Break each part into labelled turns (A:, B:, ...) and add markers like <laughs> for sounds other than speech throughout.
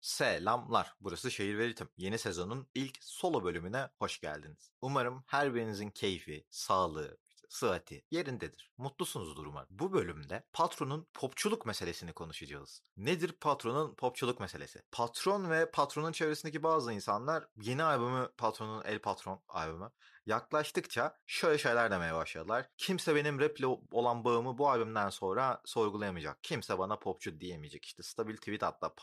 A: Selamlar. Burası Şehir ve Ritim. Yeni sezonun ilk solo bölümüne hoş geldiniz. Umarım her birinizin keyfi, sağlığı, sıhhati yerindedir. Mutlusunuzdur umarım. Bu bölümde patronun popçuluk meselesini konuşacağız. Nedir patronun popçuluk meselesi? Patron ve patronun çevresindeki bazı insanlar yeni albümü Patronun El Patron albümü yaklaştıkça şöyle şeyler demeye başladılar. Kimse benim raple olan bağımı bu albümden sonra sorgulayamayacak. Kimse bana popçu diyemeyecek. İşte stabil tweet hatta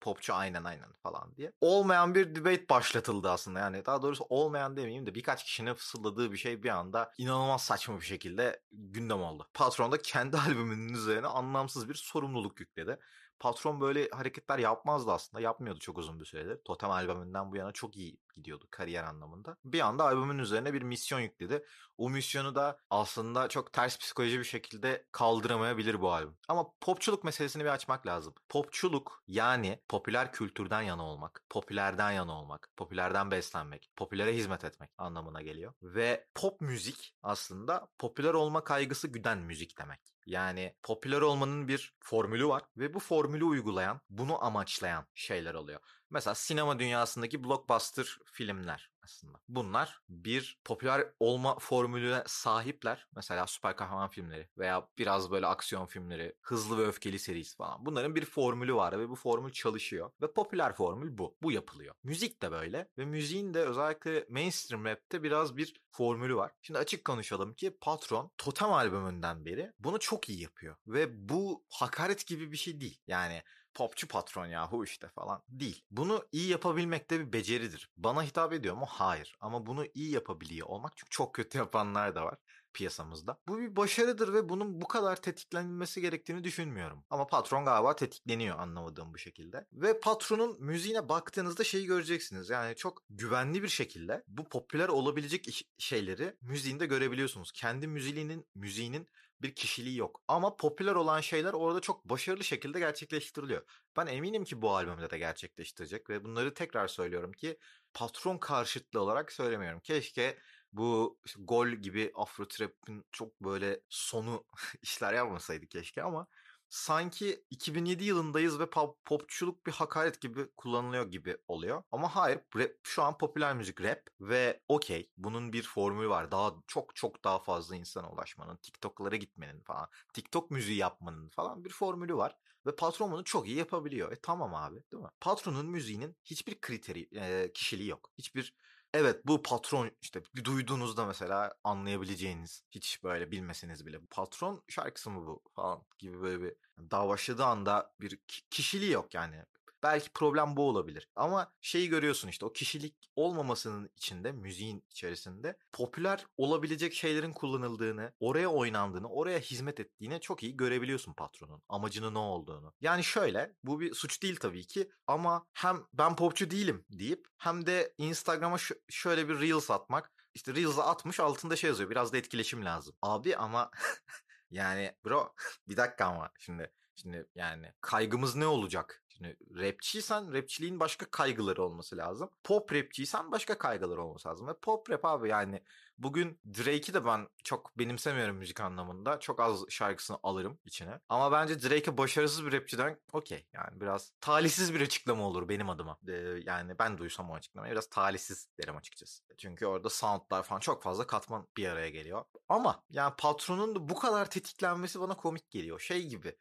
A: popçu aynen aynen falan diye. Olmayan bir debate başlatıldı aslında. Yani daha doğrusu olmayan demeyeyim de birkaç kişinin fısıldadığı bir şey bir anda inanılmaz saçma bir şekilde gündem oldu. Patron da kendi <laughs> albümünün üzerine anlamsız bir sorumluluk yükledi. Patron böyle hareketler yapmazdı aslında. Yapmıyordu çok uzun bir süredir. Totem albümünden bu yana çok iyi gidiyordu kariyer anlamında. Bir anda albümün üzerine bir misyon yükledi. O misyonu da aslında çok ters psikoloji bir şekilde kaldıramayabilir bu albüm. Ama popçuluk meselesini bir açmak lazım. Popçuluk yani popüler kültürden yana olmak, popülerden yana olmak, popülerden beslenmek, popülere hizmet etmek anlamına geliyor. Ve pop müzik aslında popüler olma kaygısı güden müzik demek. Yani popüler olmanın bir formülü var ve bu formülü uygulayan, bunu amaçlayan şeyler oluyor. Mesela sinema dünyasındaki blockbuster filmler aslında. Bunlar bir popüler olma formülüne sahipler. Mesela süper kahraman filmleri veya biraz böyle aksiyon filmleri, hızlı ve öfkeli serisi falan. Bunların bir formülü var ve bu formül çalışıyor. Ve popüler formül bu. Bu yapılıyor. Müzik de böyle ve müziğin de özellikle mainstream rapte biraz bir formülü var. Şimdi açık konuşalım ki Patron Totem albümünden beri bunu çok iyi yapıyor. Ve bu hakaret gibi bir şey değil. Yani popçu patron yahu işte falan değil. Bunu iyi yapabilmek de bir beceridir. Bana hitap ediyor mu? Hayır. Ama bunu iyi yapabiliyor olmak çünkü çok kötü <laughs> yapanlar da var piyasamızda. Bu bir başarıdır ve bunun bu kadar tetiklenmesi gerektiğini düşünmüyorum. Ama patron galiba tetikleniyor anlamadığım bu şekilde. Ve patronun müziğine baktığınızda şeyi göreceksiniz. Yani çok güvenli bir şekilde bu popüler olabilecek şeyleri müziğinde görebiliyorsunuz. Kendi müziğinin müziğinin bir kişiliği yok. Ama popüler olan şeyler orada çok başarılı şekilde gerçekleştiriliyor. Ben eminim ki bu albümde de gerçekleştirecek ve bunları tekrar söylüyorum ki patron karşıtlı olarak söylemiyorum. Keşke bu işte gol gibi Afro Trap'in çok böyle sonu <laughs> işler yapmasaydı keşke ama sanki 2007 yılındayız ve pop, popçuluk bir hakaret gibi kullanılıyor gibi oluyor. Ama hayır rap, şu an popüler müzik rap ve okey bunun bir formülü var. Daha çok çok daha fazla insana ulaşmanın, TikTok'lara gitmenin falan, TikTok müziği yapmanın falan bir formülü var. Ve patron bunu çok iyi yapabiliyor. E tamam abi değil mi? Patronun müziğinin hiçbir kriteri, e, kişiliği yok. Hiçbir Evet bu patron işte duyduğunuzda mesela anlayabileceğiniz hiç böyle bilmeseniz bile patron şarkısı mı bu? falan gibi böyle bir daha başladığı anda bir kişiliği yok yani Belki problem bu olabilir. Ama şeyi görüyorsun işte o kişilik olmamasının içinde, müziğin içerisinde popüler olabilecek şeylerin kullanıldığını, oraya oynandığını, oraya hizmet ettiğini çok iyi görebiliyorsun patronun. Amacının ne olduğunu. Yani şöyle, bu bir suç değil tabii ki ama hem ben popçu değilim deyip hem de Instagram'a şöyle bir Reels atmak işte Reels'a atmış altında şey yazıyor. Biraz da etkileşim lazım. Abi ama <laughs> yani bro <laughs> bir dakika ama şimdi Şimdi yani kaygımız ne olacak? Şimdi rapçiysen rapçiliğin başka kaygıları olması lazım. Pop rapçiysen başka kaygıları olması lazım. Ve pop rap abi yani bugün Drake'i de ben çok benimsemiyorum müzik anlamında. Çok az şarkısını alırım içine. Ama bence Drake'e başarısız bir rapçiden okey. Yani biraz talihsiz bir açıklama olur benim adıma. Ee, yani ben duysam o açıklamayı biraz talihsiz derim açıkçası. Çünkü orada soundlar falan çok fazla katman bir araya geliyor. Ama yani patronun da bu kadar tetiklenmesi bana komik geliyor. Şey gibi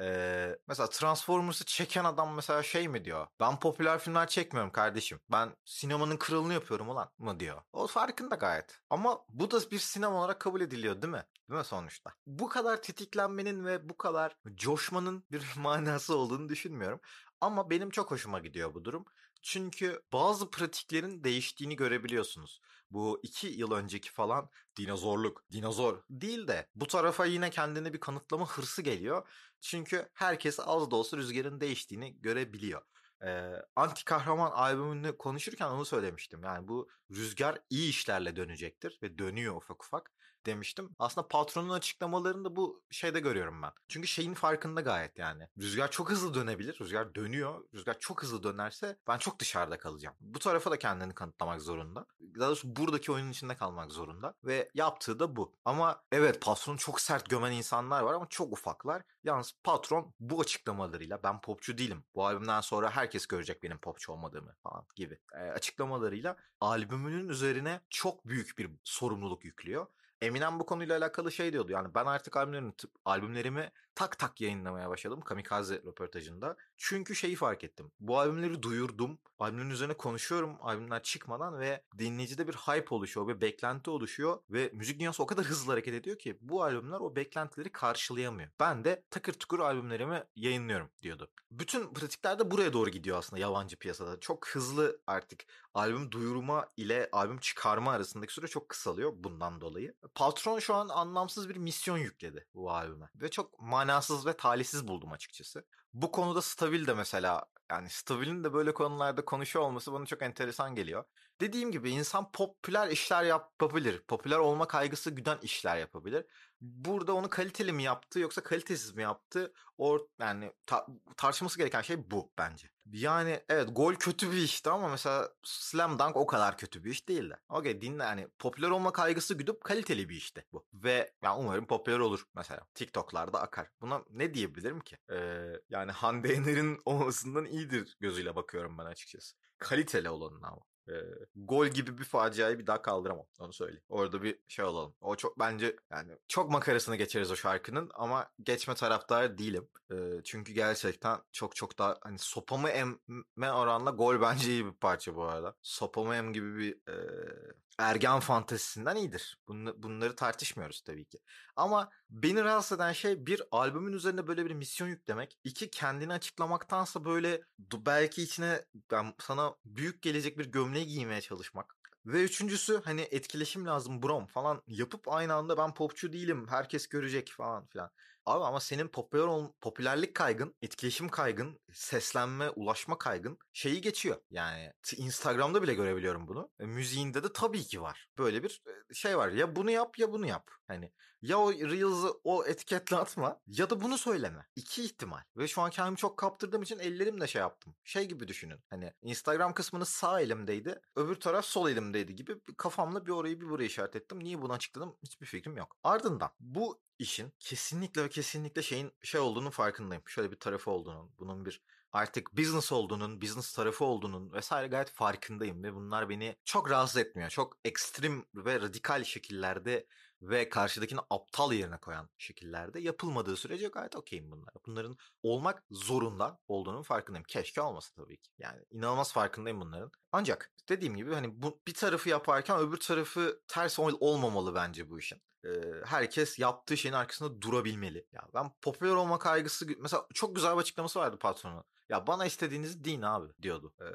A: ee, mesela Transformers'ı çeken adam mesela şey mi diyor? Ben popüler filmler çekmiyorum kardeşim. Ben sinemanın kralını yapıyorum ulan mı diyor. O farkında gayet. Ama bu da bir sinema olarak kabul ediliyor değil mi? Değil mi sonuçta? Bu kadar tetiklenmenin ve bu kadar coşmanın bir <laughs> manası olduğunu düşünmüyorum. Ama benim çok hoşuma gidiyor bu durum. Çünkü bazı pratiklerin değiştiğini görebiliyorsunuz. Bu iki yıl önceki falan dinozorluk, dinozor değil de bu tarafa yine kendini bir kanıtlama hırsı geliyor. Çünkü herkes az da olsa rüzgarın değiştiğini görebiliyor. Ee, anti kahraman albümünü konuşurken onu söylemiştim. Yani bu rüzgar iyi işlerle dönecektir ve dönüyor ufak ufak. demiştim. Aslında patronun açıklamalarında bu şeyde görüyorum ben. Çünkü şeyin farkında gayet yani. Rüzgar çok hızlı dönebilir. Rüzgar dönüyor. Rüzgar çok hızlı dönerse ben çok dışarıda kalacağım. Bu tarafa da kendini kanıtlamak zorunda. Daha doğrusu buradaki oyunun içinde kalmak zorunda. Ve yaptığı da bu. Ama evet patronu çok sert gömen insanlar var ama çok ufaklar. Yalnız patron bu açıklamalarıyla ben popçu değilim. Bu albümden sonra herkes görecek benim popçu olmadığımı falan gibi e, açıklamalarıyla albümünün üzerine çok büyük bir sorumluluk yüklüyor. Eminem bu konuyla alakalı şey diyordu. Yani ben artık albümlerimi, albümlerimi tak tak yayınlamaya başladım Kamikaze röportajında. Çünkü şeyi fark ettim. Bu albümleri duyurdum. Albümlerin üzerine konuşuyorum albümler çıkmadan ve dinleyicide bir hype oluşuyor, bir beklenti oluşuyor ve müzik dünyası o kadar hızlı hareket ediyor ki bu albümler o beklentileri karşılayamıyor. Ben de takır tukur albümlerimi yayınlıyorum diyordu. Bütün pratikler de buraya doğru gidiyor aslında yabancı piyasada. Çok hızlı artık albüm duyurma ile albüm çıkarma arasındaki süre çok kısalıyor bundan dolayı. Patron şu an anlamsız bir misyon yükledi bu albüme ve çok manasız ve talihsiz buldum açıkçası. Bu konuda Stabil de mesela yani Stabil'in de böyle konularda konuşuyor olması bana çok enteresan geliyor. Dediğim gibi insan popüler işler yapabilir. Popüler olma kaygısı güden işler yapabilir. Burada onu kaliteli mi yaptı yoksa kalitesiz mi yaptı? Or yani ta- tartışması gereken şey bu bence. Yani evet gol kötü bir işti ama mesela Slam Dunk o kadar kötü bir iş değildi. Okey dinle yani popüler olma kaygısı güdüp kaliteli bir işti bu. Ve yani umarım popüler olur mesela. TikTok'larda akar. Buna ne diyebilirim ki? Ee, yani Hande Yener'in <laughs> olmasından iyidir gözüyle bakıyorum ben açıkçası. Kaliteli olanın ama. E, gol gibi bir faciayı bir daha kaldıramam. Onu söyleyeyim. Orada bir şey olalım. O çok bence yani çok makarasını geçeriz o şarkının ama geçme taraftar değilim. E, çünkü gerçekten çok çok daha hani sopamı emme oranla gol bence iyi bir parça bu arada. Sopamı em gibi bir e, ergen fantezisinden iyidir. Bunu, bunları tartışmıyoruz tabii ki. Ama beni rahatsız eden şey bir albümün üzerine böyle bir misyon yüklemek. iki kendini açıklamaktansa böyle belki içine ben sana büyük gelecek bir gömleği giymeye çalışmak. Ve üçüncüsü hani etkileşim lazım brom falan yapıp aynı anda ben popçu değilim herkes görecek falan filan. Abi ama senin popüler ol, popülerlik kaygın, etkileşim kaygın, seslenme, ulaşma kaygın şeyi geçiyor. Yani Instagram'da bile görebiliyorum bunu. E, müziğinde de tabii ki var. Böyle bir e, şey var. Ya bunu yap ya bunu yap. Hani ya o Reels'ı o etiketle <laughs> atma ya da bunu söyleme. İki ihtimal. Ve şu an kendimi çok kaptırdığım için ellerimle şey yaptım. Şey gibi düşünün. Hani Instagram kısmını sağ elimdeydi. Öbür taraf sol elimdeydi gibi kafamla bir orayı bir burayı işaret ettim. Niye bunu açıkladım hiçbir fikrim yok. Ardından bu işin kesinlikle ve kesinlikle şeyin şey olduğunu farkındayım. Şöyle bir tarafı olduğunu, bunun bir artık business olduğunun, business tarafı olduğunun vesaire gayet farkındayım ve bunlar beni çok rahatsız etmiyor. Çok ekstrem ve radikal şekillerde ve karşıdakini aptal yerine koyan şekillerde yapılmadığı sürece gayet okeyim bunlar. Bunların olmak zorunda olduğunun farkındayım. Keşke olmasa tabii ki. Yani inanılmaz farkındayım bunların. Ancak dediğim gibi hani bu bir tarafı yaparken öbür tarafı ters olmamalı bence bu işin herkes yaptığı şeyin arkasında durabilmeli. Ya ben popüler olma kaygısı mesela çok güzel bir açıklaması vardı patronu. Ya bana istediğiniz din abi diyordu. E,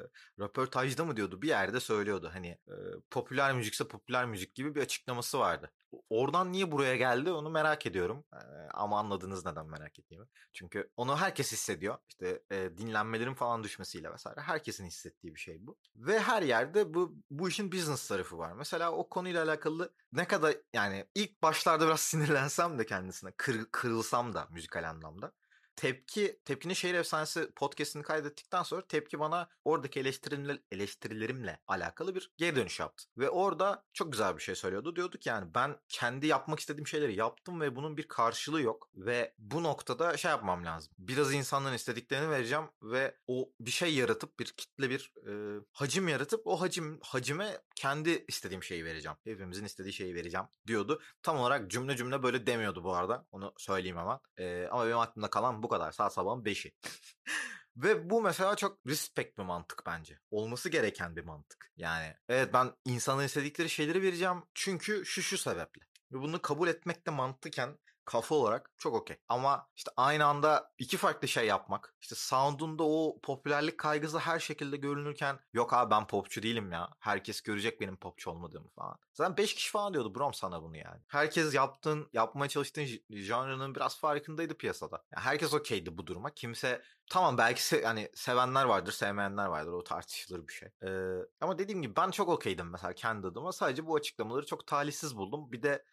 A: röportajda mı diyordu bir yerde söylüyordu. Hani e, popüler müzikse popüler müzik gibi bir açıklaması vardı. Oradan niye buraya geldi onu merak ediyorum. E, ama anladınız neden merak ettiğimi. Çünkü onu herkes hissediyor. İşte e, dinlenmelerin falan düşmesiyle vesaire. Herkesin hissettiği bir şey bu. Ve her yerde bu bu işin business tarafı var. Mesela o konuyla alakalı ne kadar yani ilk başlarda biraz <laughs> sinirlensem de kendisine kır, kırılsam da müzikal anlamda tepki tepkinin şehir efsanesi podcast'ini kaydettikten sonra tepki bana oradaki eleştirilerimle, eleştirilerimle alakalı bir geri dönüş yaptı. Ve orada çok güzel bir şey söylüyordu. Diyordu ki yani ben kendi yapmak istediğim şeyleri yaptım ve bunun bir karşılığı yok. Ve bu noktada şey yapmam lazım. Biraz insanların istediklerini vereceğim ve o bir şey yaratıp bir kitle bir e, hacim yaratıp o hacim hacime kendi istediğim şeyi vereceğim. Hepimizin istediği şeyi vereceğim diyordu. Tam olarak cümle cümle böyle demiyordu bu arada. Onu söyleyeyim hemen. E, ama benim aklımda kalan bu kadar. Saat sabahın 5'i. <laughs> Ve bu mesela çok respect bir mantık bence. Olması gereken bir mantık. Yani evet ben insanların istedikleri şeyleri vereceğim çünkü şu şu sebeple. Ve bunu kabul etmek de mantıken kafa olarak çok okey. Ama işte aynı anda iki farklı şey yapmak. İşte sound'unda o popülerlik kaygısı her şekilde görünürken yok abi ben popçu değilim ya. Herkes görecek benim popçu olmadığımı falan. Zaten 5 kişi falan diyordu Brom sana bunu yani. Herkes yaptığın, yapmaya çalıştığın janrının biraz farkındaydı piyasada. Yani herkes okeydi bu duruma. Kimse tamam belki se- hani sevenler vardır, sevmeyenler vardır. O tartışılır bir şey. Ee, ama dediğim gibi ben çok okeydim mesela kendi adıma. Sadece bu açıklamaları çok talihsiz buldum. Bir de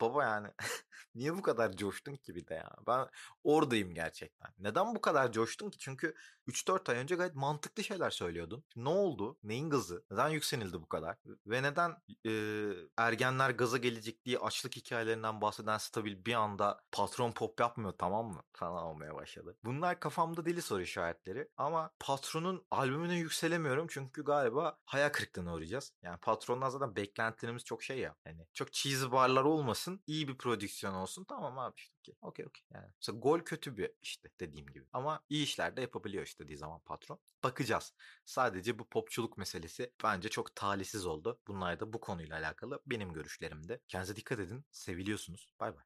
A: baba yani <laughs> niye bu kadar coştun ki bir de ya? Ben oradayım gerçekten. Neden bu kadar coştun ki? Çünkü 3-4 ay önce gayet mantıklı şeyler söylüyordun. Ne oldu? Neyin gazı? Neden yükselildi bu kadar? Ve neden e, ergenler gaza gelecek diye açlık hikayelerinden bahseden stabil bir anda patron pop yapmıyor tamam mı? Falan olmaya başladı. Bunlar kafamda deli soru işaretleri. Ama patronun albümüne yükselemiyorum çünkü galiba hayal kırıklığına uğrayacağız. Yani patrondan zaten beklentilerimiz çok şey ya. Yani çok cheesy barlar olmasın. iyi bir prodüksiyon olsun. Tamam abi işte okey. Okey okey. Yani mesela gol kötü bir işte dediğim gibi. Ama iyi işler de yapabiliyor istediği zaman patron. Bakacağız. Sadece bu popçuluk meselesi bence çok talihsiz oldu. Bunlar da bu konuyla alakalı benim görüşlerimdi. Kendinize dikkat edin. Seviliyorsunuz. Bay bay.